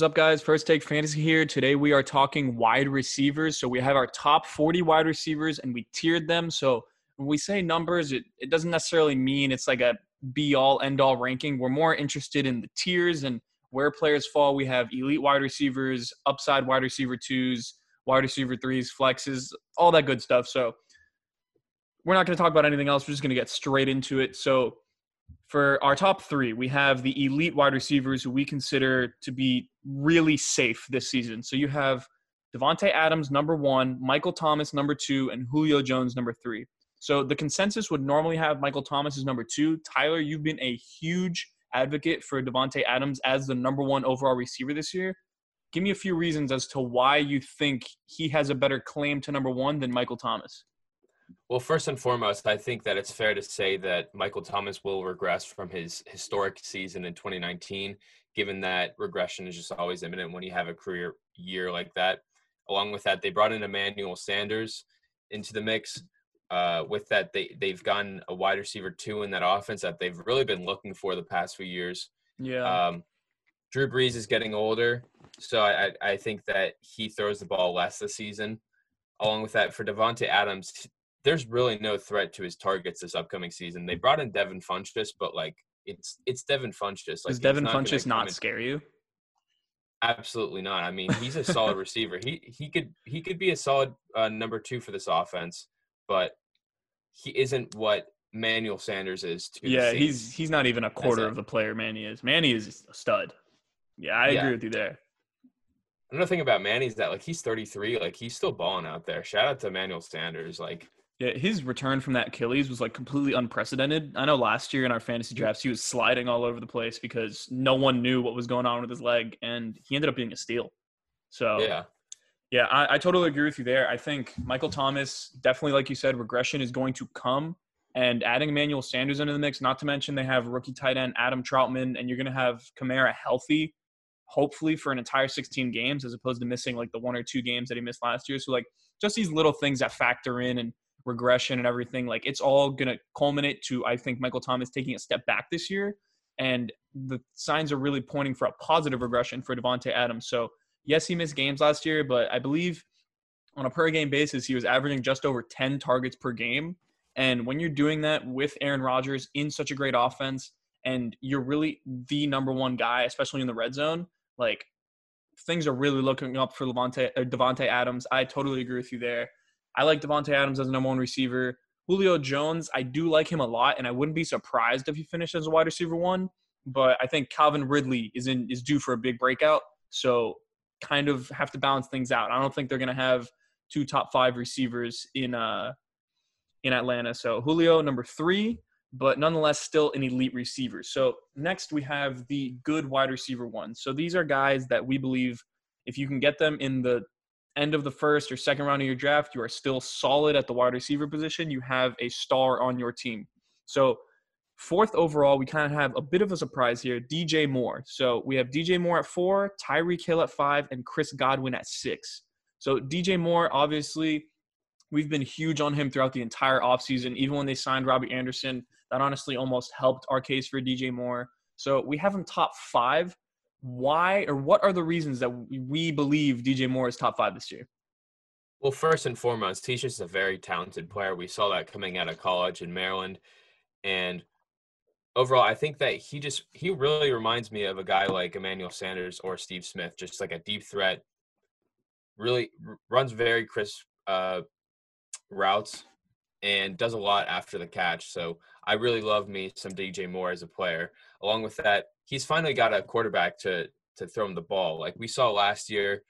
What's up, guys? First Take Fantasy here. Today we are talking wide receivers. So we have our top 40 wide receivers and we tiered them. So when we say numbers, it, it doesn't necessarily mean it's like a be all end all ranking. We're more interested in the tiers and where players fall. We have elite wide receivers, upside wide receiver twos, wide receiver threes, flexes, all that good stuff. So we're not going to talk about anything else. We're just going to get straight into it. So for our top three, we have the elite wide receivers who we consider to be really safe this season. So you have Davante Adams, number one, Michael Thomas, number two, and Julio Jones, number three. So the consensus would normally have Michael Thomas as number two. Tyler, you've been a huge advocate for Davante Adams as the number one overall receiver this year. Give me a few reasons as to why you think he has a better claim to number one than Michael Thomas. Well, first and foremost, I think that it's fair to say that Michael Thomas will regress from his historic season in 2019, given that regression is just always imminent when you have a career year like that. Along with that, they brought in Emmanuel Sanders into the mix. Uh, with that, they they've gotten a wide receiver two in that offense that they've really been looking for the past few years. Yeah. Um, Drew Brees is getting older, so I I think that he throws the ball less this season. Along with that, for Davante Adams, there's really no threat to his targets this upcoming season. They brought in Devin Funchess, but like it's it's Devin Funchess. Like, Does Devin Funchess not scare you? Absolutely not. I mean, he's a solid receiver. He he could he could be a solid uh, number two for this offense, but he isn't what Manuel Sanders is. To yeah, he's he's not even a quarter of the player Manny is. Manny is a stud. Yeah, I yeah. agree with you there. Another thing about Manny is that like he's 33, like he's still balling out there. Shout out to Manuel Sanders. Like yeah, his return from that Achilles was like completely unprecedented. I know last year in our fantasy drafts, he was sliding all over the place because no one knew what was going on with his leg, and he ended up being a steal. So yeah, yeah, I, I totally agree with you there. I think Michael Thomas definitely, like you said, regression is going to come, and adding Emmanuel Sanders into the mix. Not to mention they have rookie tight end Adam Trautman, and you're going to have Kamara healthy, hopefully for an entire 16 games, as opposed to missing like the one or two games that he missed last year. So like just these little things that factor in and regression and everything, like it's all going to culminate to, I think, Michael Thomas taking a step back this year. And the signs are really pointing for a positive regression for Davante Adams. So, yes, he missed games last year, but I believe on a per game basis, he was averaging just over 10 targets per game. And when you're doing that with Aaron Rodgers in such a great offense, and you're really the number one guy, especially in the red zone, like things are really looking up for Levante, uh, Davante Adams. I totally agree with you there. I like Davante Adams as a number one receiver. Julio Jones, I do like him a lot, and I wouldn't be surprised if he finished as a wide receiver one. But I think Calvin Ridley is in is due for a big breakout, so kind of have to balance things out. I don't think they're going to have two top five receivers in uh in Atlanta. So Julio number three, but nonetheless still an elite receiver. So next we have the good wide receiver one. So these are guys that we believe if you can get them in the end of the first or second round of your draft, you are still solid at the wide receiver position. You have a star on your team. So, fourth overall, we kind of have a bit of a surprise here DJ Moore. So, we have DJ Moore at four, Tyreek Hill at five, and Chris Godwin at six. So, DJ Moore, obviously, we've been huge on him throughout the entire offseason. Even when they signed Robbie Anderson, that honestly almost helped our case for DJ Moore. So, we have him top five why or what are the reasons that we believe DJ Moore is top five this year? Well, first and foremost, he's just a very talented player. We saw that coming out of college in Maryland. And overall, I think that he just he really reminds me of a guy like Emmanuel Sanders or Steve Smith, just like a deep threat. Really runs very crisp uh, routes and does a lot after the catch. So I really love me some DJ Moore as a player. Along with that, he's finally got a quarterback to to throw him the ball. Like we saw last year.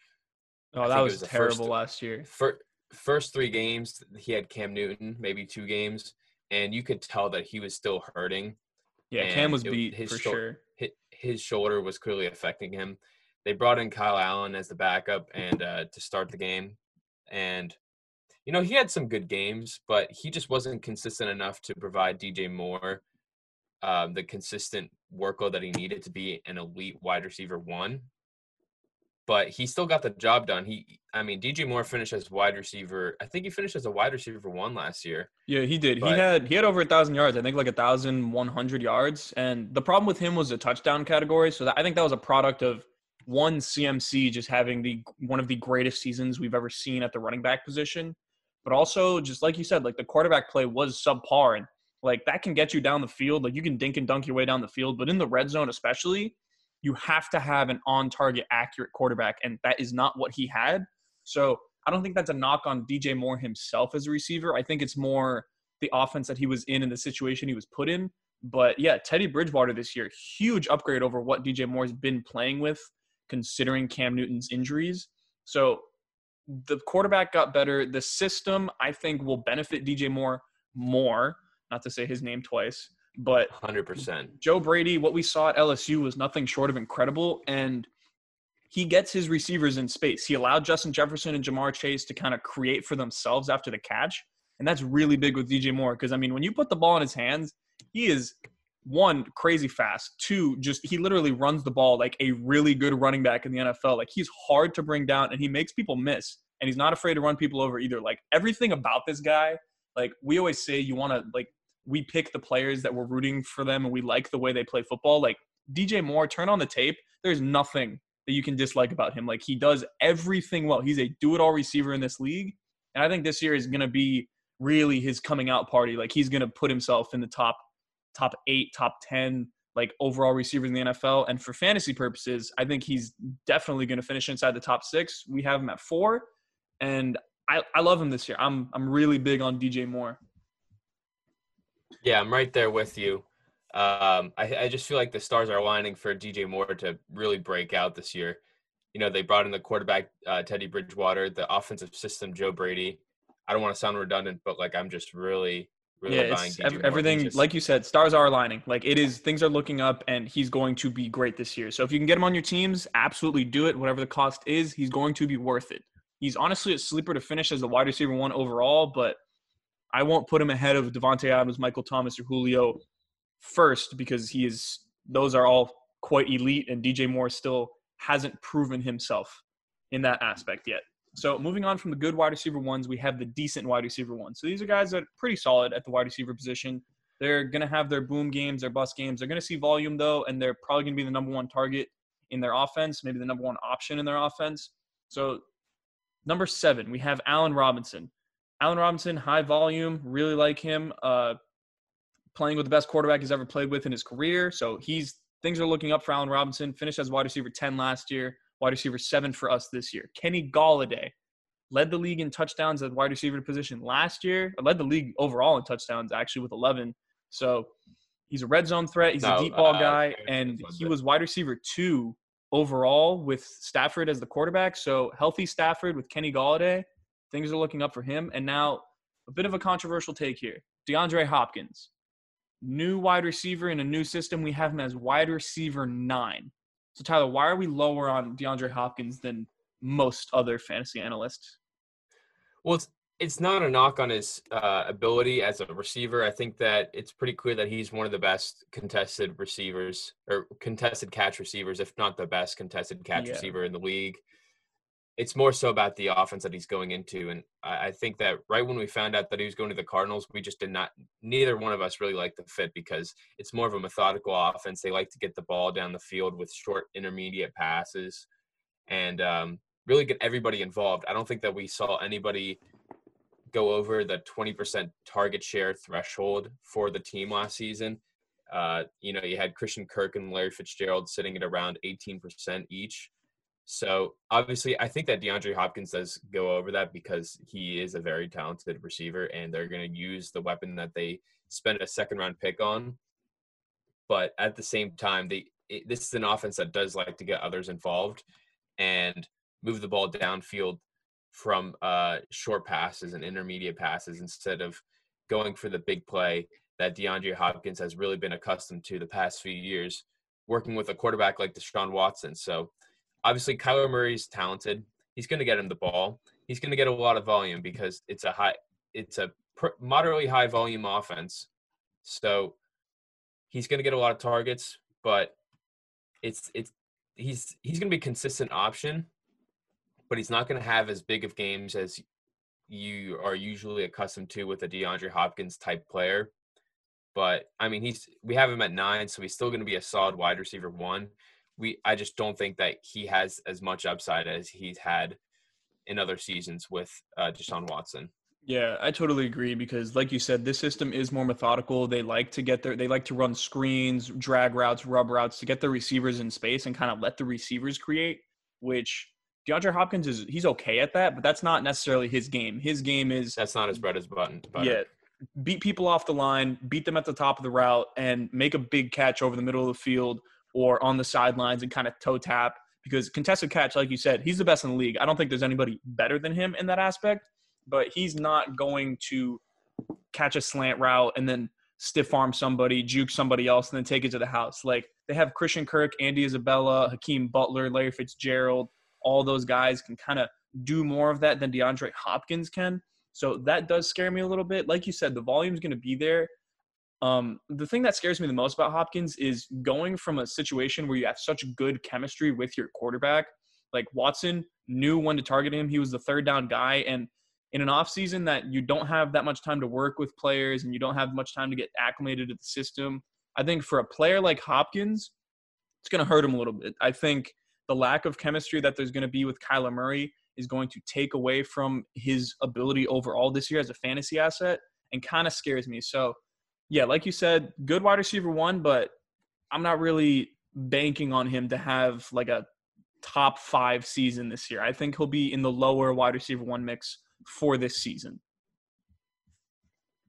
Oh, that was, was terrible first, last year. For, first three games, he had Cam Newton, maybe two games, and you could tell that he was still hurting. Yeah, and Cam was it, beat his for sure. His, his shoulder was clearly affecting him. They brought in Kyle Allen as the backup and uh, to start the game, and you know he had some good games, but he just wasn't consistent enough to provide DJ Moore um, the consistent workload that he needed to be an elite wide receiver one. But he still got the job done. He, I mean, DJ Moore finished as wide receiver. I think he finished as a wide receiver one last year. Yeah, he did. But, he had he had over a thousand yards. I think like a thousand one hundred yards. And the problem with him was the touchdown category. So that, I think that was a product of one CMC just having the one of the greatest seasons we've ever seen at the running back position, but also just like you said, like the quarterback play was subpar and like that can get you down the field. Like you can dink and dunk your way down the field, but in the red zone especially, you have to have an on-target accurate quarterback and that is not what he had. So, I don't think that's a knock on DJ Moore himself as a receiver. I think it's more the offense that he was in and the situation he was put in. But yeah, Teddy Bridgewater this year, huge upgrade over what DJ Moore's been playing with, considering Cam Newton's injuries. So the quarterback got better. The system, I think, will benefit DJ Moore more. Not to say his name twice, but 100%. Joe Brady, what we saw at LSU was nothing short of incredible. And he gets his receivers in space. He allowed Justin Jefferson and Ja'Marr Chase to kind of create for themselves after the catch. And that's really big with DJ Moore because, I mean, when you put the ball in his hands, he is one crazy fast two just he literally runs the ball like a really good running back in the nfl like he's hard to bring down and he makes people miss and he's not afraid to run people over either like everything about this guy like we always say you want to like we pick the players that we're rooting for them and we like the way they play football like dj moore turn on the tape there's nothing that you can dislike about him like he does everything well he's a do-it-all receiver in this league and i think this year is going to be really his coming out party like he's going to put himself in the top top eight, top 10, like overall receivers in the NFL. And for fantasy purposes, I think he's definitely going to finish inside the top six. We have him at four. And I, I love him this year. I'm, I'm really big on DJ Moore. Yeah, I'm right there with you. Um, I, I just feel like the stars are aligning for DJ Moore to really break out this year. You know, they brought in the quarterback, uh, Teddy Bridgewater, the offensive system, Joe Brady. I don't want to sound redundant, but like I'm just really Really yeah, ev- everything just... like you said, stars are aligning. Like it is, things are looking up, and he's going to be great this year. So if you can get him on your teams, absolutely do it. Whatever the cost is, he's going to be worth it. He's honestly a sleeper to finish as the wide receiver one overall, but I won't put him ahead of Davante Adams, Michael Thomas, or Julio first because he is. Those are all quite elite, and DJ Moore still hasn't proven himself in that aspect yet. So moving on from the good wide receiver ones, we have the decent wide receiver ones. So these are guys that are pretty solid at the wide receiver position. They're going to have their boom games, their bust games. They're going to see volume though, and they're probably going to be the number one target in their offense, maybe the number one option in their offense. So number seven, we have Allen Robinson. Allen Robinson, high volume, really like him. Uh, playing with the best quarterback he's ever played with in his career. So he's things are looking up for Allen Robinson. Finished as wide receiver 10 last year wide receiver seven for us this year. Kenny Golladay led the league in touchdowns at wide receiver position last year. Led the league overall in touchdowns actually with 11. So he's a red zone threat. He's no, a deep ball uh, guy, and he was wide receiver two overall with Stafford as the quarterback. So healthy Stafford with Kenny Golladay, things are looking up for him. And now a bit of a controversial take here: DeAndre Hopkins, new wide receiver in a new system. We have him as wide receiver nine. So Tyler, why are we lower on DeAndre Hopkins than most other fantasy analysts? Well, it's it's not a knock on his uh, ability as a receiver. I think that it's pretty clear that he's one of the best contested receivers or contested catch receivers, if not the best contested catch yeah. receiver in the league it's more so about the offense that he's going into. And I, I, think that right when we found out that he was going to the Cardinals, we just did not, neither one of us really liked the fit because it's more of a methodical offense. They like to get the ball down the field with short intermediate passes and um, really get everybody involved. I don't think that we saw anybody go over the 20% target share threshold for the team last season. Uh, you know, you had Christian Kirk and Larry Fitzgerald sitting at around 18% each. So obviously, I think that DeAndre Hopkins does go over that because he is a very talented receiver, and they're going to use the weapon that they spent a second round pick on. But at the same time, they it, this is an offense that does like to get others involved and move the ball downfield from uh, short passes and intermediate passes instead of going for the big play that DeAndre Hopkins has really been accustomed to the past few years, working with a quarterback like Deshaun Watson. So obviously Kyler Murray's talented. He's going to get him the ball. He's going to get a lot of volume because it's a high, it's a moderately high volume offense. So he's going to get a lot of targets, but it's it's he's he's going to be a consistent option, but he's not going to have as big of games as you are usually accustomed to with a DeAndre Hopkins type player. But I mean, he's we have him at nine, so he's still going to be a solid wide receiver one we I just don't think that he has as much upside as he's had in other seasons with uh, Deshaun Watson. Yeah, I totally agree because, like you said, this system is more methodical. They like to get their, they like to run screens, drag routes, rub routes to get the receivers in space and kind of let the receivers create. Which DeAndre Hopkins is, he's okay at that, but that's not necessarily his game. His game is that's not his bread as button. Yeah, beat people off the line, beat them at the top of the route, and make a big catch over the middle of the field or on the sidelines and kind of toe tap. Because contested catch, like you said, he's the best in the league. I don't think there's anybody better than him in that aspect but he's not going to catch a slant route and then stiff arm somebody, juke somebody else, and then take it to the house. Like they have Christian Kirk, Andy Isabella, Hakeem Butler, Larry Fitzgerald. All those guys can kind of do more of that than DeAndre Hopkins can. So that does scare me a little bit. Like you said, the volume's going to be there. Um, the thing that scares me the most about Hopkins is going from a situation where you have such good chemistry with your quarterback. Like Watson knew when to target him. He was the third down guy. And in an off season that you don't have that much time to work with players and you don't have much time to get acclimated to the system. I think for a player like Hopkins, it's going to hurt him a little bit. I think the lack of chemistry that there's going to be with Kyler Murray is going to take away from his ability overall this year as a fantasy asset and kind of scares me. So, yeah, like you said, good wide receiver one, but I'm not really banking on him to have like a top five season this year. I think he'll be in the lower wide receiver one mix for this season.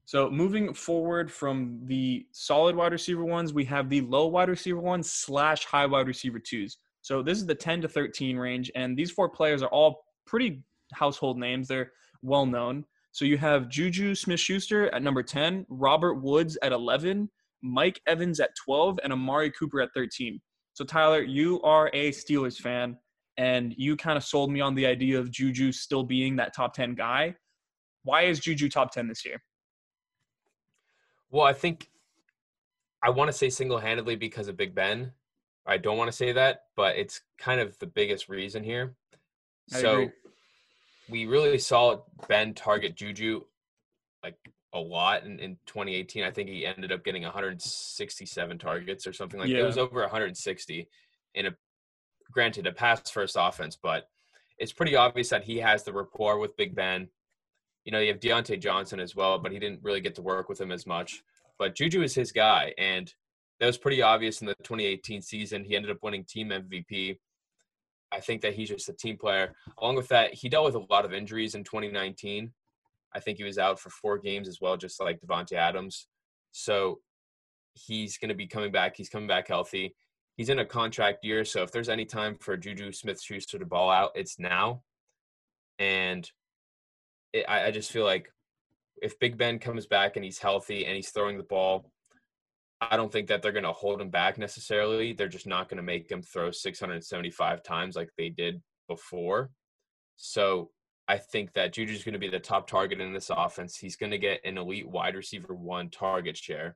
So moving forward from the solid wide receiver ones, we have the low wide receiver ones slash high wide receiver twos. So this is the 10 to 13 range, and these four players are all pretty household names. They're well known. So you have Juju Smith Schuster at number 10, Robert Woods at 11, Mike Evans at 12, and Amari Cooper at 13. So Tyler, you are a Steelers fan and you kind of sold me on the idea of Juju still being that top 10 guy. Why is Juju top 10 this year? Well, I think I want to say single handedly because of Big Ben. I don't want to say that, but it's kind of the biggest reason here. I so agree. We really saw Ben target Juju like a lot in, in 2018. I think he ended up getting 167 targets or something like yeah. that. It was over 160 in a granted a pass first offense, but it's pretty obvious that he has the rapport with Big Ben. You know, you have Diontae Johnson as well, but he didn't really get to work with him as much. But Juju is his guy, and that was pretty obvious in the 2018 season. He ended up winning team MVP. I think that he's just a team player. Along with that, he dealt with a lot of injuries in 2019. I think he was out for four games as well, just like Davante Adams. So he's going to be coming back. He's coming back healthy he's in a contract year, so if there's any time for Juju Smith-Schuster to ball out, it's now. And it, I, I just feel like if Big Ben comes back and he's healthy and he's throwing the ball, I don't think that they're going to hold him back necessarily. They're just not going to make him throw 675 times like they did before. So I think that Juju's going to be the top target in this offense. He's going to get an elite wide receiver one target share.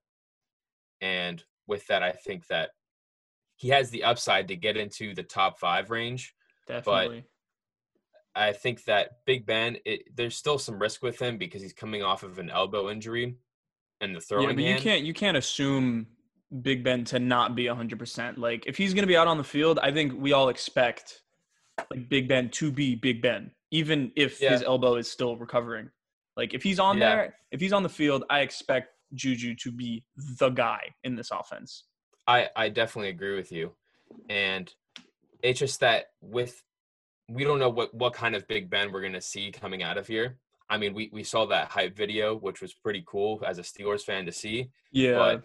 And with that, I think that he has the upside to get into the top five range. Definitely. But I think that Big Ben, it, there's still some risk with him because he's coming off of an elbow injury and the throwing. Yeah, but hand. you can't you can't assume Big Ben to not be 100%. Like if he's going to be out on the field, I think we all expect like Big Ben to be Big Ben, even if yeah. his elbow is still recovering. Like if he's on yeah. there, if he's on the field, I expect Juju to be the guy in this offense. I I definitely agree with you, and it's just that with we don't know what what kind of Big Ben we're gonna see coming out of here. I mean, we we saw that hype video, which was pretty cool as a Steelers fan to see. Yeah. But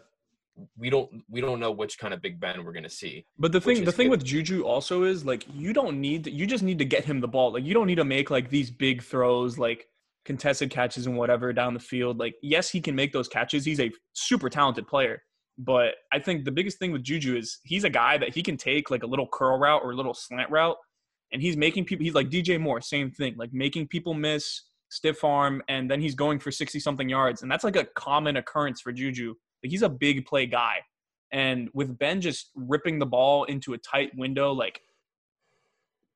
we don't we don't know which kind of Big Ben we're gonna see. But the thing the thing good. with Juju also is like you don't need to, you just need to get him the ball. Like you don't need to make like these big throws like contested catches and whatever down the field. Like yes, he can make those catches. He's a super talented player. But I think the biggest thing with Juju is he's a guy that he can take like a little curl route or a little slant route, and he's making people. He's like DJ Moore, same thing, like making people miss, stiff arm, and then he's going for sixty something yards, and that's like a common occurrence for Juju. Like he's a big play guy, and with Ben just ripping the ball into a tight window, like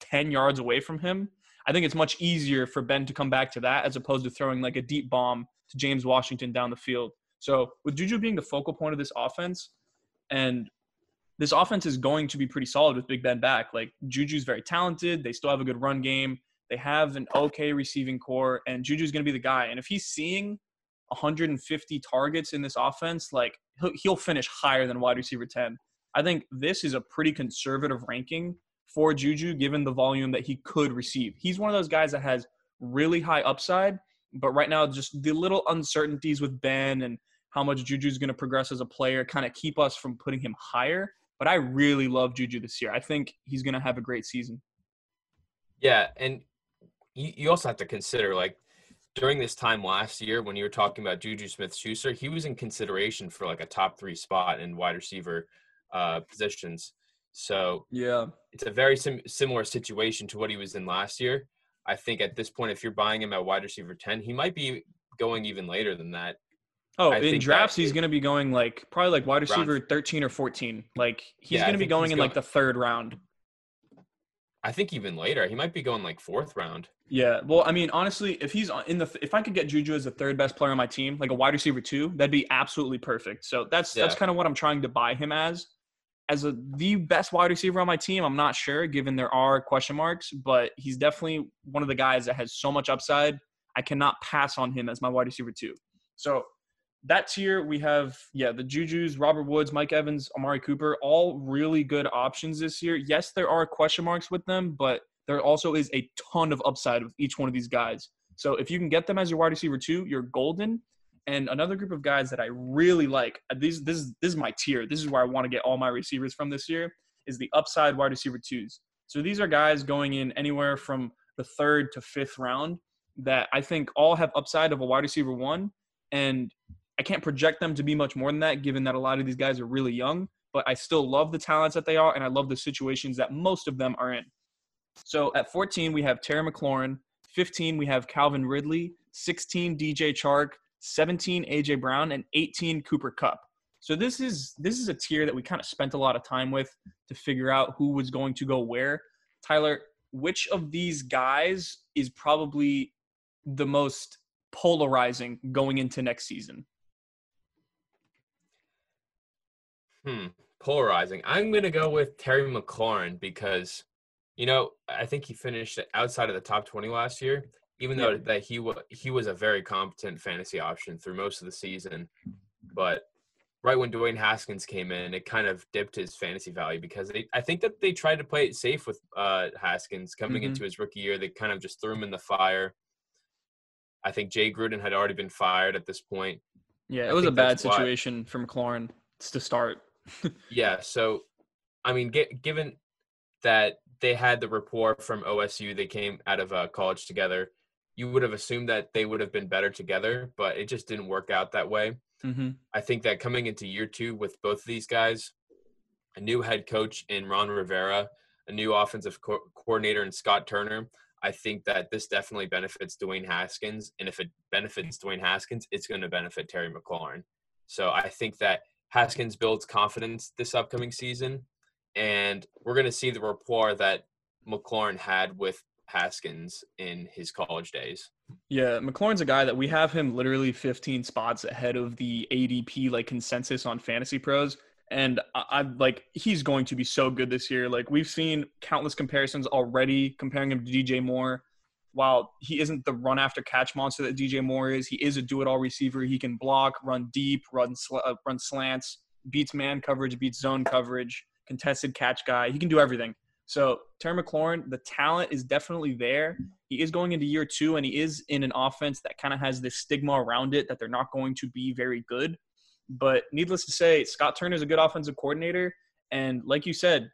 ten yards away from him, I think it's much easier for Ben to come back to that as opposed to throwing like a deep bomb to James Washington down the field. So with Juju being the focal point of this offense, and this offense is going to be pretty solid with Big Ben back. Like Juju's very talented. They still have a good run game. They have an okay receiving core, and Juju's going to be the guy. And if he's seeing 150 targets in this offense, like he'll, he'll finish higher than wide receiver 10. I think this is a pretty conservative ranking for Juju given the volume that he could receive. He's one of those guys that has really high upside, but right now just the little uncertainties with Ben and how much Juju is going to progress as a player kind of keep us from putting him higher. But I really love Juju this year. I think he's going to have a great season. Yeah, and you, you also have to consider like during this time last year when you were talking about Juju Smith Schuster, he was in consideration for like a top three spot in wide receiver uh, positions. So yeah, it's a very sim- similar situation to what he was in last year. I think at this point, if you're buying him at wide receiver 10, he might be going even later than that. Oh, I in drafts, he's going to be going like probably like wide receiver round. 13 or 14. Like he's yeah, going to be going in like the third round. I think even later. He might be going like fourth round. Yeah. Well, I mean, honestly, if he's in the, if I could get Juju as the third best player on my team, like a wide receiver two, that'd be absolutely perfect. So that's, yeah. that's kind of what I'm trying to buy him as as a the best wide receiver on my team. I'm not sure, given there are question marks, but he's definitely one of the guys that has so much upside. I cannot pass on him as my wide receiver too. So that tier we have, yeah, the Juju's, Robert Woods, Mike Evans, Amari Cooper, all really good options this year. Yes, there are question marks with them, but there also is a ton of upside with each one of these guys. So if you can get them as your wide receiver two, you're golden. And another group of guys that I really like, uh, these this is this is my tier. This is where I want to get all my receivers from this year, is the upside wide receiver twos. So these are guys going in anywhere from the third to fifth round that I think all have upside of a wide receiver one. And I can't project them to be much more than that, given that a lot of these guys are really young. But I still love the talents that they are, and I love the situations that most of them are in. So at 14, we have Terry McLaurin. 15, we have Calvin Ridley. 16, DJ Chark. 17 AJ Brown, and 18 Cooper Kupp. So this is this is a tier that we kind of spent a lot of time with to figure out who was going to go where. Tyler, which of these guys is probably the most polarizing going into next season? Hmm, polarizing. I'm going to go with Terry McLaurin because you know, I think he finished outside of the top 20 last year even though that he was he was a very competent fantasy option through most of the season, but right when Dwayne Haskins came in, it kind of dipped his fantasy value because they I think that they tried to play it safe with uh, Haskins coming mm-hmm. into his rookie year. They kind of just threw him in the fire. I think Jay Gruden had already been fired at this point. Yeah, it I was a bad situation why. for McLaurin to start. Yeah, so I mean, get, given that they had the rapport from OSU, they came out of uh, college together you would have assumed that they would have been better together, but it just didn't work out that way. Mm-hmm. I think that coming into year two with both of these guys, a new head coach in Ron Rivera, a new offensive co- coordinator in Scott Turner, I think that this definitely benefits Dwayne Haskins. And if it benefits Dwayne Haskins, it's going to benefit Terry McLaurin. So I think that Haskins builds confidence this upcoming season. And we're going to see the rapport that McLaurin had with Haskins in his college days. Yeah, McLaurin's a guy that we have him literally 15 spots ahead of the ADP like consensus on Fantasy Pros. And I, I like he's going to be so good this year. Like we've seen countless comparisons already comparing him to DJ Moore. While he isn't the run after catch monster that DJ Moore is, he is a do it all receiver. He can block, run deep, run sl- uh, run slants, beats man coverage, beats zone coverage, contested catch guy. He can do everything. So Terry McLaurin, the talent is definitely there. He is going into year two, and he is in an offense that kind of has this stigma around it that they're not going to be very good. But needless to say, Scott Turner is a good offensive coordinator, and like you said,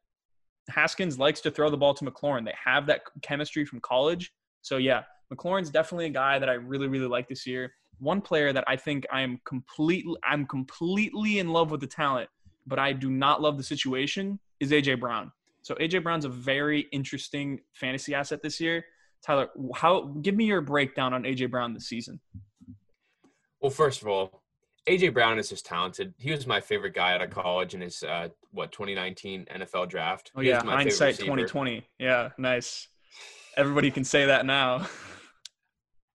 Haskins likes to throw the ball to McLaurin. They have that chemistry from college. So yeah, McLaurin's definitely a guy that I really, really like this year. One player that I think I am completely I'm completely in love with the talent, but I do not love the situation is AJ Brown. So AJ Brown's a very interesting fantasy asset this year. Tyler, how give me your breakdown on AJ Brown this season? Well, first of all, AJ Brown is just talented. He was my favorite guy out of college in his uh, what 2019 NFL draft. Oh yeah, hindsight 2020. Yeah, nice. Everybody can say that now.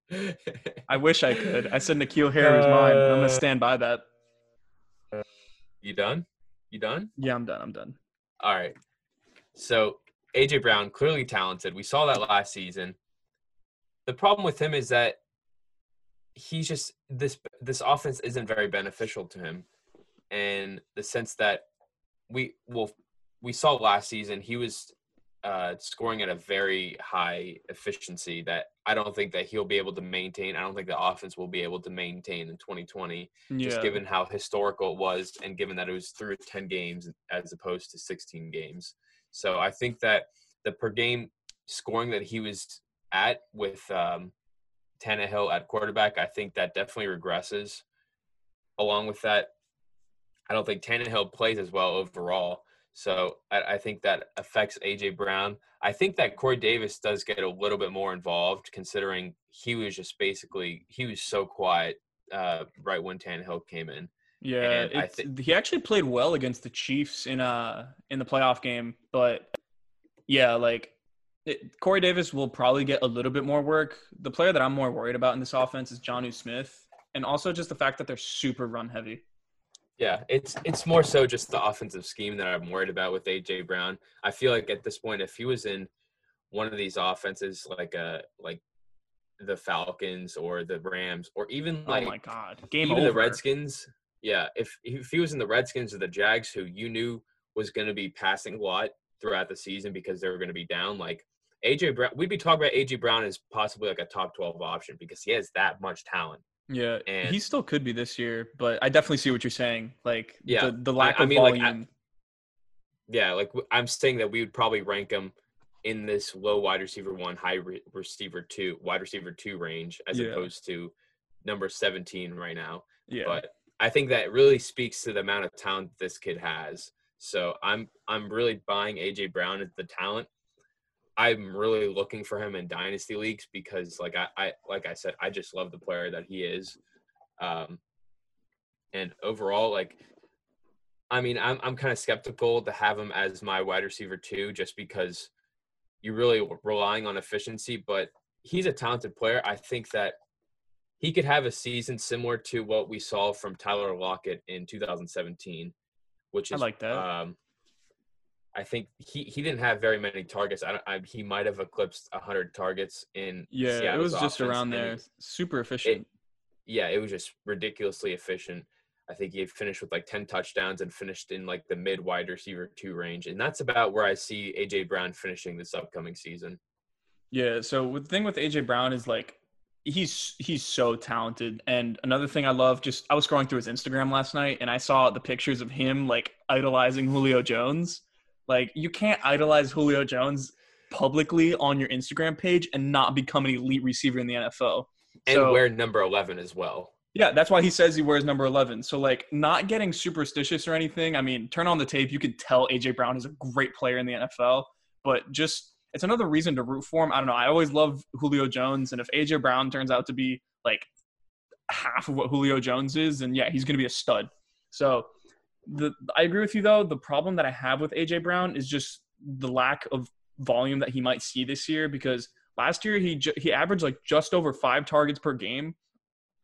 I wish I could. I said N'Keal Harry was mine. I'm gonna uh, stand by that. You done? You done? Yeah, I'm done. I'm done. All right. So AJ Brown, clearly talented. We saw that last season. The problem with him is that he's just this this offense isn't very beneficial to him in the sense that we well we saw last season he was uh, scoring at a very high efficiency that I don't think that he'll be able to maintain. I don't think the offense will be able to maintain in 2020, Yeah. just given how historical it was and given that it was through 10 games as opposed to 16 games. So I think that the per game scoring that he was at with um, Tannehill at quarterback, I think that definitely regresses. Along with that, I don't think Tannehill plays as well overall. So I, I think that affects AJ Brown. I think that Corey Davis does get a little bit more involved, considering he was just basically he was so quiet uh, right when Tannehill came in. Yeah, it's, he actually played well against the Chiefs in uh in the playoff game, but yeah, like it, Corey Davis will probably get a little bit more work. The player that I'm more worried about in this offense is Jonnu Smith, and also just the fact that they're super run heavy. Yeah, it's it's more so just the offensive scheme that I'm worried about with AJ Brown. I feel like at this point, if he was in one of these offenses like uh like the Falcons or the Rams or even like oh my god, game even over. the Redskins, yeah, if if he was in the Redskins or the Jags, who you knew was going to be passing a lot throughout the season because they were going to be down, like AJ Brown, we'd be talking about AJ Brown as possibly like a top twelve option because he has that much talent. Yeah, And- he still could be this year, but I definitely see what you're saying. Like Yeah, the, the lack I of mean, like, I- volume. Yeah, like I'm saying that we would probably rank him in this low wide receiver one, high re- receiver two, wide receiver two range, as Yeah. opposed to number 17 right now. yeah, But I think that really speaks to the amount of talent this kid has. So I'm I'm really buying AJ Brown as the talent. I'm really looking for him in dynasty leagues because, like I, I like I said, I just love the player that he is. Um, and overall, like I mean, I'm I'm kind of skeptical to have him as my wide receiver too, just because you're really relying on efficiency. But he's a talented player. I think that he could have a season similar to what we saw from Tyler Lockett in 2017, which I is like that. Um, I think he, he didn't have very many targets. I, don't, I he might have eclipsed 100 targets in yeah, it was just offense, around there. Super efficient. yeah, it was just ridiculously efficient. I think he finished with like 10 touchdowns and finished in like the mid wide receiver two range. And that's about where I see AJ Brown finishing this upcoming season. Yeah. So the thing with AJ Brown is like he's he's so talented. And another thing I love, just I was scrolling through his Instagram last night and I saw the pictures of him like idolizing Julio Jones. Like you can't idolize Julio Jones publicly on your Instagram page and not become an elite receiver in the NFL. And So- wear number 11 as well. Yeah, that's why he says he wears number 11. So, like, not getting superstitious or anything. I mean, turn on the tape. You could tell AJ Brown is a great player in the NFL, but just it's another reason to root for him. I don't know. I always love Julio Jones. And if AJ Brown turns out to be like half of what Julio Jones is, then yeah, he's going to be a stud. So, the I agree with you, though. The problem that I have with AJ Brown is just the lack of volume that he might see this year because last year he ju- he averaged like just over five targets per game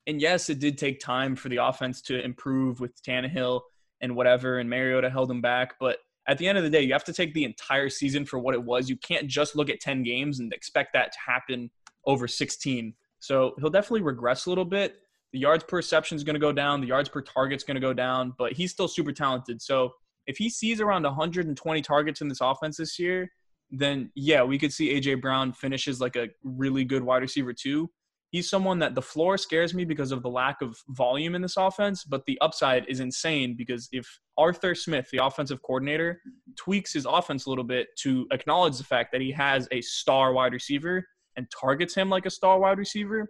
and yes, it did take time for the offense to improve with Tannehill and whatever, and Mariota held him back. But at the end of the day, you have to take the entire season for what it was. You can't just look at 10 games and expect that to happen over 16. So he'll definitely regress a little bit. The yards per reception is going to go down. The yards per target is going to go down, but he's still super talented. So if he sees around 120 targets in this offense this year, then yeah, we could see AJ Brown finishes like a really good wide receiver too he's someone that the floor scares me because of the lack of volume in this offense, but the upside is insane because if Arthur Smith, the offensive coordinator, tweaks his offense a little bit to acknowledge the fact that he has a star wide receiver and targets him like a star wide receiver,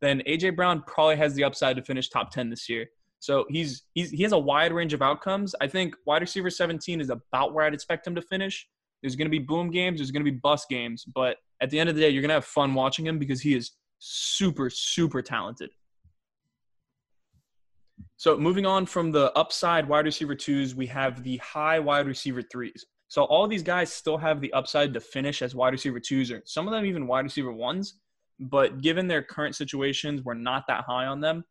then AJ Brown probably has the upside to finish top 10 this year. So he's he's he has a wide range of outcomes. I think wide receiver 17 is about where I'd expect him to finish. There's going to be boom games, there's going to be bust games, but at the end of the day, you're going to have fun watching him because he is super, super talented. So moving on from the upside wide receiver twos, we have the high wide receiver threes. So all these guys still have the upside to finish as wide receiver twos, or some of them even wide receiver ones. But given their current situations, we're not that high on them.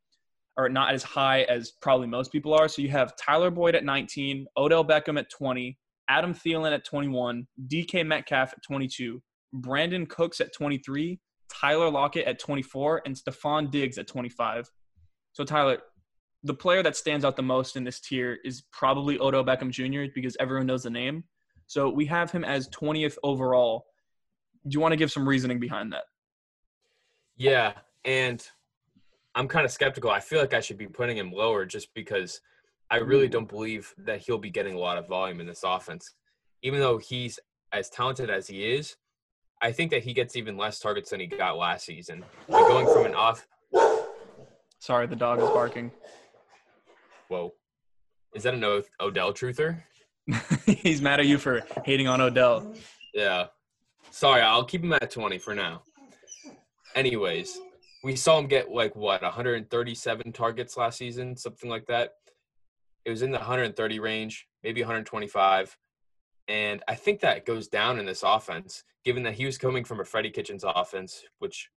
or not as high as probably most people are. So you have Tyler Boyd at 19, Odell Beckham at 20, Adam Thielen at 21, DK Metcalf at 22, Brandin Cooks at 23, Tyler Lockett at 24, and Stefon Diggs at 25. So Tyler, the player that stands out the most in this tier is probably Odell Beckham Jr. because everyone knows the name. So we have him as 20th overall. Do you want to give some reasoning behind that? Yeah, and I'm kind of skeptical. I feel like I should be putting him lower just because I really hmm. don't believe that he'll be getting a lot of volume in this offense. Even though he's as talented as he is, I think that he gets even less targets than he got last season. But going from an off. Sorry, the dog is barking. Whoa. Is that an o- Odell truther? He's mad at you for hating on Odell. Yeah. Sorry, I'll keep him at 20 for now. Anyways, we saw him get like what 137 targets last season, something like that. It was in the 130 range, maybe 125. And I think that goes down in this offense, given that he was coming from a Freddie Kitchens offense, which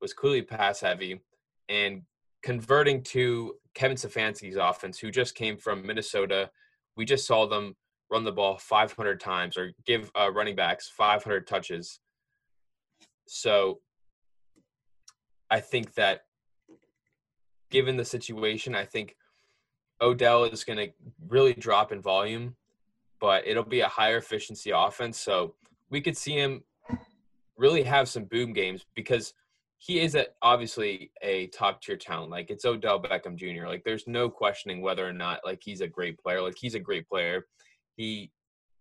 was clearly pass heavy, and converting to Kevin Stefanski's offense, who just came from Minnesota. We just saw them run the ball 500 times or give uh, running backs 500 touches. So I think that given the situation, I think Odell is going to really drop in volume, but it'll be a higher efficiency offense. So we could see him really have some boom games because he is a, obviously a top tier talent. Like it's Odell Beckham Jr. Like there's no questioning whether or not like he's a great player. Like he's a great player. He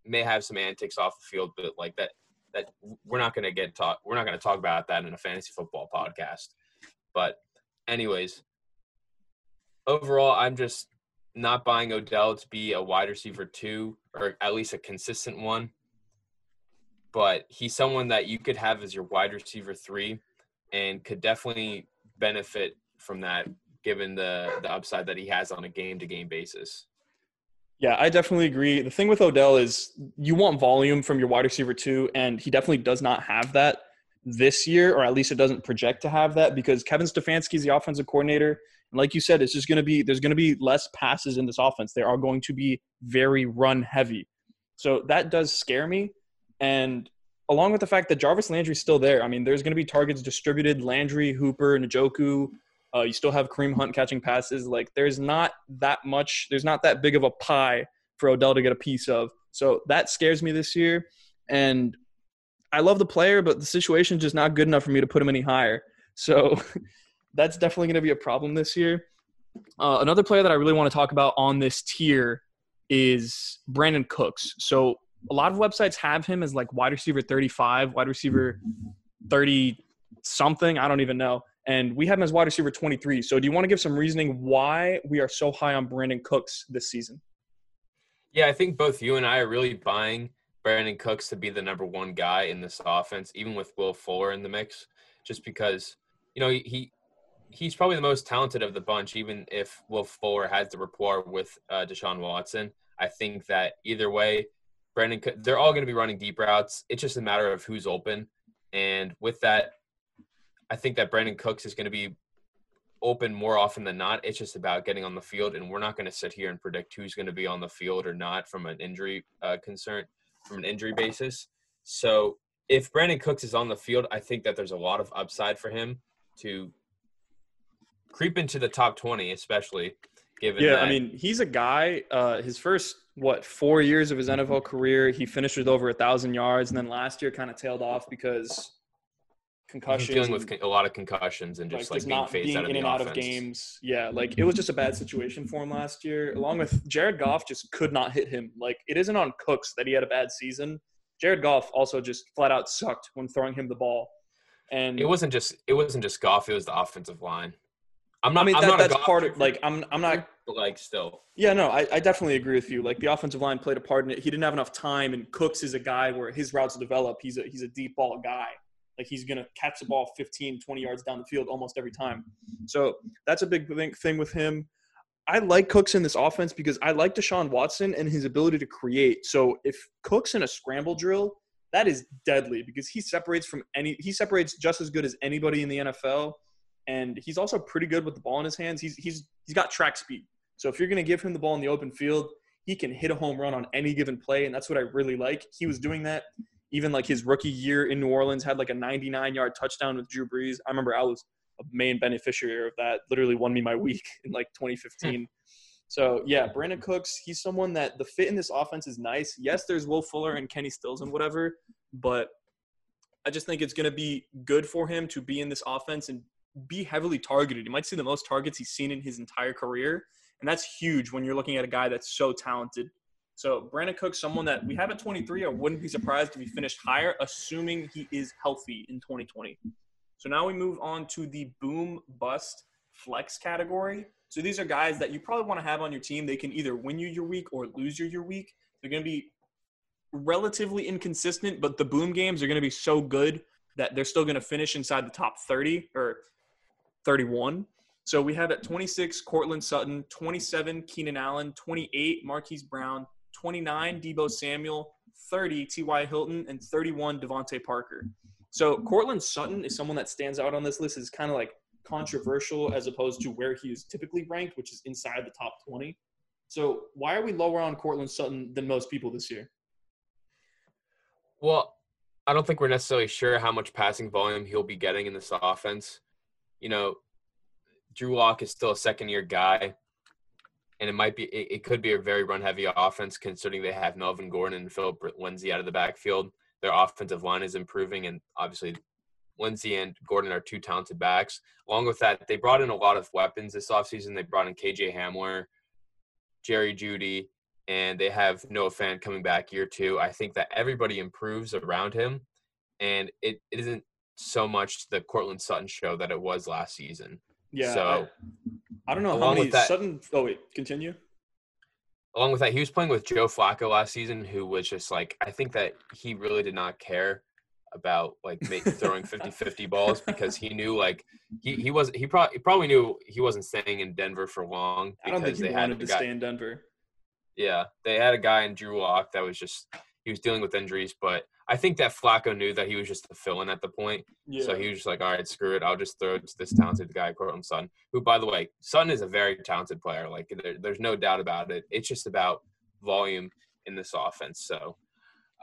may have some antics off the field, but like that that we're not going to get talk. We're not going to talk about that in a fantasy football podcast. But anyways, overall, I'm just not buying Odell to be a wide receiver two or at least a consistent one. But he's someone that you could have as your wide receiver three and could definitely benefit from that given the the upside that he has on a game to game basis. Yeah, I definitely agree. The thing with Odell is you want volume from your wide receiver too, and he definitely does not have that this year, or at least it doesn't project to have that because Kevin Stefanski is the offensive coordinator. And like you said, it's just going to be there's going to be less passes in this offense. They are going to be very run heavy, so that does scare me. And along with the fact that Jarvis Landry's still there. I mean, there's going to be targets distributed. Landry, Hooper, Njoku. Uh, you still have Kareem Hunt catching passes. Like, there's not that much. There's not that big of a pie for Odell to get a piece of. So that scares me this year. And I love the player, but the situation's just not good enough for me to put him any higher. So that's definitely going to be a problem this year. Uh, another player that I really want to talk about on this tier is Brandin Cooks. So a lot of websites have him as like wide receiver 35, wide receiver 30 something. I don't even know. And we have him as wide receiver 23. So do you want to give some reasoning why we are so high on Brandin Cooks this season? Yeah, I think both you and I are really buying Brandin Cooks to be the number one guy in this offense, even with Will Fuller in the mix, just because, you know, he he's probably the most talented of the bunch, even if Will Fuller has the rapport with uh, Deshaun Watson. I think that either way, Brandin, they're all going to be running deep routes. It's just a matter of who's open. And with that, I think that Brandin Cooks is going to be open more often than not. It's just about getting on the field, and we're not going to sit here and predict who's going to be on the field or not from an injury uh, concern, from an injury basis. So if Brandin Cooks is on the field, I think that there's a lot of upside for him to creep into the top 20, especially given. Yeah, that, I mean, he's a guy. Uh, his first what four years of his NFL career, he finished with over a thousand yards, and then last year kind of tailed off because concussions. He's dealing with a lot of concussions and just like, like being phased being out of in and offense. out of games. Yeah, like it was just a bad situation for him last year. Along with Jared Goff, just could not hit him. Like it isn't on Cooks that he had a bad season. Jared Goff also just flat out sucked when throwing him the ball. And it wasn't just it wasn't just Goff; it was the offensive line. I'm not. I mean, I'm that, not that's Goff part of like I'm. I'm not. like still. Yeah, no, I, I definitely agree with you. Like the offensive line played a part in it. He didn't have enough time, and Cooks is a guy where his routes develop. He's a he's a deep ball guy. Like he's gonna catch the ball 15, 20 yards down the field almost every time. So that's a big thing with him. I like Cooks in this offense because I like Deshaun Watson and his ability to create. So if Cooks in a scramble drill, that is deadly because he separates from any he separates just as good as anybody in the NFL and he's also pretty good with the ball in his hands. He's he's he's got track speed. So if you're going to give him the ball in the open field, he can hit a home run on any given play, and that's what I really like. He was doing that even like his rookie year in New Orleans had like a 99 yard touchdown with Drew Brees. I remember I was a main beneficiary of that. Literally won me my week in like 2015. Hmm. so yeah, Brandin Cooks, he's someone that the fit in this offense is nice. Yes, there's Will Fuller and Kenny Stills and whatever, but I just think it's going to be good for him to be in this offense and be heavily targeted. He might see the most targets he's seen in his entire career. And that's huge when you're looking at a guy that's so talented. So Brandin Cook, someone that we have at 23, I wouldn't be surprised if he finished higher, assuming he is healthy in 2020. So now we move on to the boom bust flex category. So these are guys that you probably want to have on your team. They can either win you your week or lose you your week. They're going to be relatively inconsistent, but the boom games are going to be so good that they're still going to finish inside the top 30 or 31. So we have at 26 Courtland Sutton, 27 Keenan Allen, 28 Marquise Brown, 29 Deebo Samuel, 30 T.Y. Hilton, and 31 DeVante Parker. So Courtland Sutton is someone that stands out on this list. is kind of like controversial as opposed to where he is typically ranked, which is inside the top 20. So why are we lower on Courtland Sutton than most people this year? Well, I don't think we're necessarily sure how much passing volume he'll be getting in this offense. You know, Drew Lock is still a second year guy, and it might be it, it could be a very run heavy offense considering they have Melvin Gordon and Phillip Lindsay out of the backfield. Their offensive line is improving, and obviously Lindsay and Gordon are two talented backs. Along with that, they brought in a lot of weapons this offseason. They brought in KJ Hamler, Jerry Jeudy, and they have Noah Fant coming back year two. I think that everybody improves around him, and it, it isn't so much the Courtland Sutton show that it was last season. Yeah. So I, I don't know how many that, sudden. Oh wait, continue. Along with that, he was playing with Joe Flacco last season, who was just like I think that he really did not care about like make, throwing 50-50 balls because he knew like he he was he probably probably knew he wasn't staying in Denver for long. I don't think he they wanted to guy, stay in Denver. Yeah, they had a guy in Drew Lock that was just he was dealing with injuries, but I think that Flacco knew that he was just a fill-in at the point. Yeah. So he was just like, all right, screw it. I'll just throw it to this talented guy, Courtland Sutton, who, by the way, Sutton is a very talented player. Like, there, there's no doubt about it. It's just about volume in this offense. So,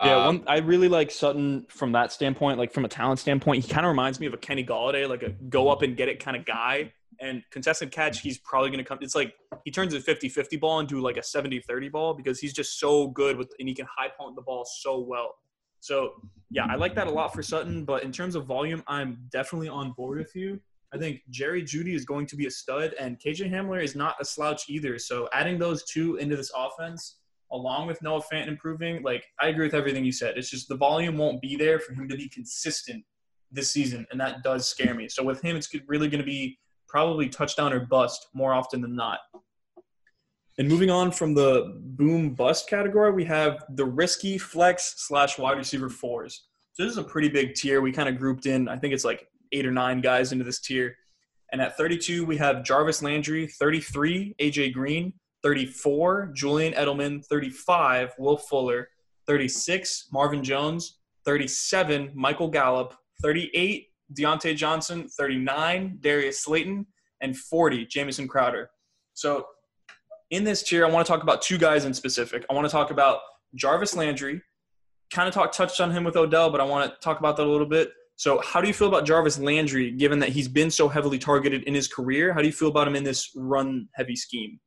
yeah, um, one, I really like Sutton from that standpoint. Like, from a talent standpoint, he kind of reminds me of a Kenny Golladay, like a go up and get it kind of guy. And contested catch, mm-hmm. he's probably going to come. It's like he turns a 50 50 ball into like a 70 30 ball because he's just so good with, and he can high point the ball so well. So yeah, I like that a lot for Sutton. But in terms of volume, I'm definitely on board with you. I think Jerry Jeudy is going to be a stud, and KJ Hamler is not a slouch either. So adding those two into this offense, along with Noah Fant improving, like I agree with everything you said. It's just the volume won't be there for him to be consistent this season, and that does scare me. So with him, it's really going to be probably touchdown or bust more often than not. And moving on from the boom bust category, we have the risky flex slash wide receiver fours. So this is a pretty big tier. We kind of grouped in, I think it's like eight or nine guys into this tier. And at 32, we have Jarvis Landry, 33, AJ Green, 34, Julian Edelman, 35, Will Fuller, 36, Marvin Jones, 37, Michael Gallup, 38, Diontae Johnson, 39, Darius Slayton, and 40, Jamison Crowder. So in this tier, I want to talk about two guys in specific. I want to talk about Jarvis Landry. Kind of talk touched on him with Odell, but I want to talk about that a little bit. So, how do you feel about Jarvis Landry, given that he's been so heavily targeted in his career? How do you feel about him in this run-heavy scheme?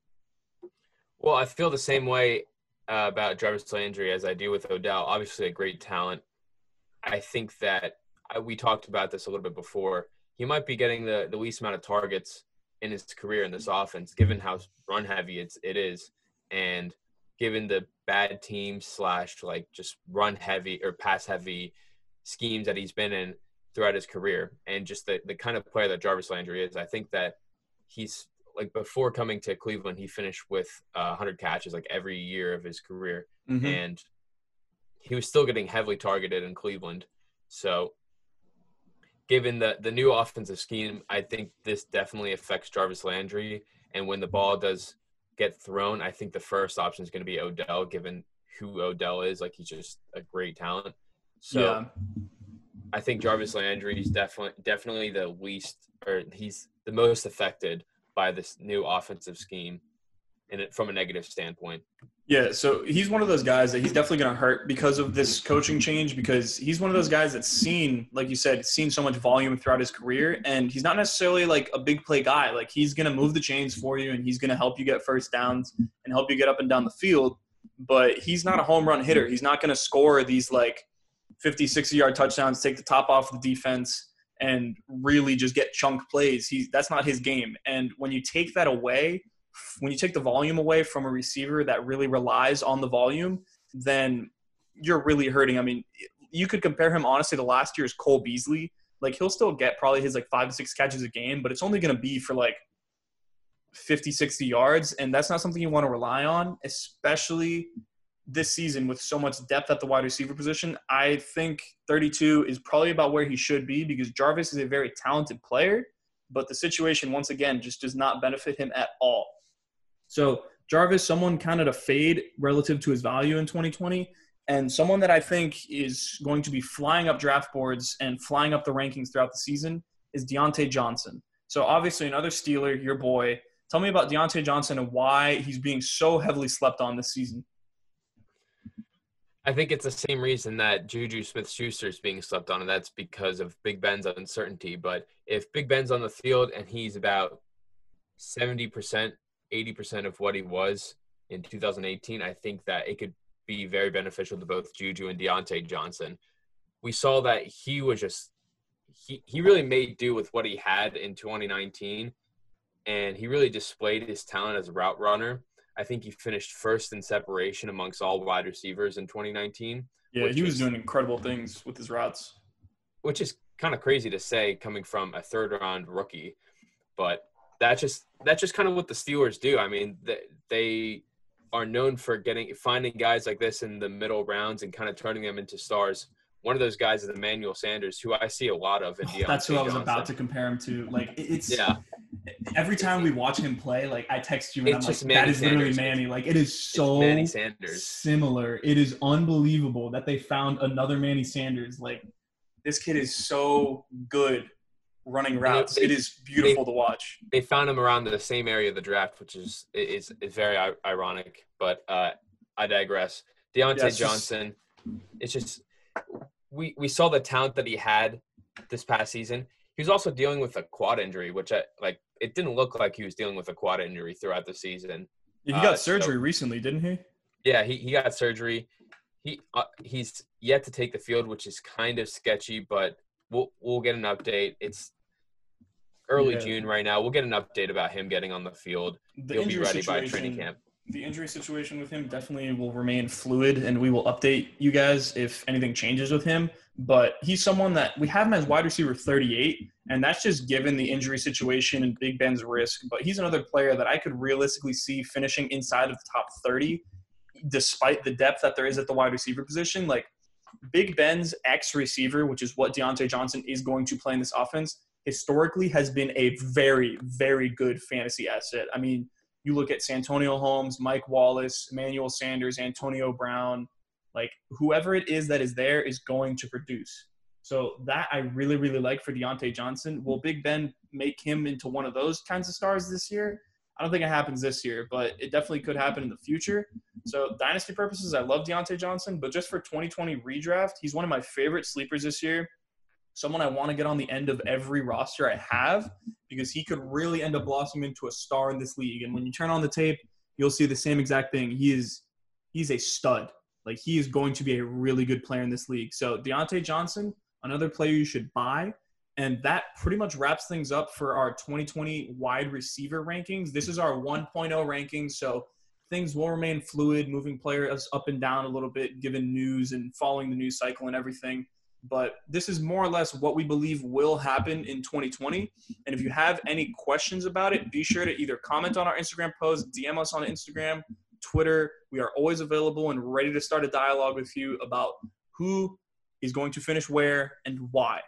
Well, I feel the same way uh, about Jarvis Landry as I do with Odell. Obviously, a great talent. I think that I, we talked about this a little bit before. He might be getting the, the least amount of targets in his career in this offense, given how run heavy it's it is, and given the bad team slash like just run heavy or pass heavy schemes that he's been in throughout his career, and just the the kind of player that Jarvis Landry is, I think that he's like before coming to Cleveland, he finished with uh, 100 catches like every year of his career, mm-hmm. and he was still getting heavily targeted in Cleveland. So given the the new offensive scheme, I think this definitely affects Jarvis Landry. And when the ball does get thrown, I think the first option is going to be Odell, given who Odell is. Like he's just a great talent. So yeah. I think Jarvis Landry is definitely definitely the least, or he's the most affected by this new offensive scheme and from a negative standpoint. Yeah, so he's one of those guys that he's definitely going to hurt because of this coaching change because he's one of those guys that's seen, like you said, seen so much volume throughout his career and he's not necessarily like a big play guy. Like he's going to move the chains for you and he's going to help you get first downs and help you get up and down the field, but he's not a home run hitter. He's not going to score these like 50, 60 yard touchdowns, take the top off the defense and really just get chunk plays. He's that's not his game. And when you take that away, when you take the volume away from a receiver that really relies on the volume, then you're really hurting. I mean, you could compare him honestly to last year's Cole Beasley. Like he'll still get probably his like five to six catches a game, but it's only going to be for like 50, 60 yards. And that's not something you want to rely on, especially this season with so much depth at the wide receiver position. I think 32 is probably about where he should be because Jarvis is a very talented player, but the situation, once again, just does not benefit him at all. So Jarvis, someone kind of to fade relative to his value in 2020, and someone that I think is going to be flying up draft boards and flying up the rankings throughout the season is Diontae Johnson. So obviously another Steeler, your boy. Tell me about Diontae Johnson and why he's being so heavily slept on this season. I think it's the same reason that Juju Smith Schuster is being slept on, and that's because of Big Ben's uncertainty. But if Big Ben's on the field and he's about 70% 80% of what he was in 2018, I think that it could be very beneficial to both Juju and Diontae Johnson. We saw that he was just he he really made do with what he had in 2019, and he really displayed his talent as a route runner. I think he finished first in separation amongst all wide receivers in 2019. Yeah, he was is, doing incredible things with his routes, which is kind of crazy to say coming from a third round rookie, but that's just that's just kind of what the Steelers do. I mean, they, they are known for getting finding guys like this in the middle rounds and kind of turning them into stars. One of those guys is Emmanuel Sanders, who I see a lot of in oh, That's who I was Johnson. about to compare him to. Like it's yeah. Every time we watch him play, like I text you and it's I'm like, Manny "That is Sanders. literally Manny." Like it is so Manny Sanders. similar. It is unbelievable that they found another Manny Sanders. Like this kid is so good running routes. They, it is beautiful they, to watch. They found him around the same area of the draft, which is is, is very ironic. But uh, I digress. Diontae yeah, Johnson, it's just we we saw the talent that he had this past season. He was also dealing with a quad injury, which I, like it didn't look like he was dealing with a quad injury throughout the season. Yeah, he got uh, surgery so, recently, didn't he? Yeah, he, he got surgery. He uh, he's yet to take the field, which is kind of sketchy, but we'll we'll get an update. It's early yeah. June right now. We'll get an update about him getting on the field. The He'll be ready by training camp. The injury situation with him definitely will remain fluid, and we will update you guys if anything changes with him. But he's someone that we have him as wide receiver 38, and that's just given the injury situation and Big Ben's risk. But he's another player that I could realistically see finishing inside of the top 30, despite the depth that there is at the wide receiver position. Like Big Ben's X receiver, which is what Diontae Johnson is going to play in this offense, historically has been a very, very good fantasy asset. I mean, you look at Santonio Holmes, Mike Wallace, Emmanuel Sanders, Antonio Brown, like whoever it is that is there is going to produce. So that I really, really like for Diontae Johnson. Will Big Ben make him into one of those kinds of stars this year? I don't think it happens this year, but it definitely could happen in the future. So, dynasty purposes, I love Diontae Johnson, but just for 2020 redraft, he's one of my favorite sleepers this year. Someone I want to get on the end of every roster I have because he could really end up blossoming into a star in this league. And when you turn on the tape, you'll see the same exact thing. He is he's a stud. Like he is going to be a really good player in this league. So Diontae Johnson, another player you should buy. And that pretty much wraps things up for our 2020 wide receiver rankings. This is our 1.0 rankings. So things will remain fluid, moving players up and down a little bit, given news and following the news cycle and everything. But this is more or less what we believe will happen in 2020. And if you have any questions about it, be sure to either comment on our Instagram post, DM us on Instagram, Twitter. We are always available and ready to start a dialogue with you about who is going to finish where and why.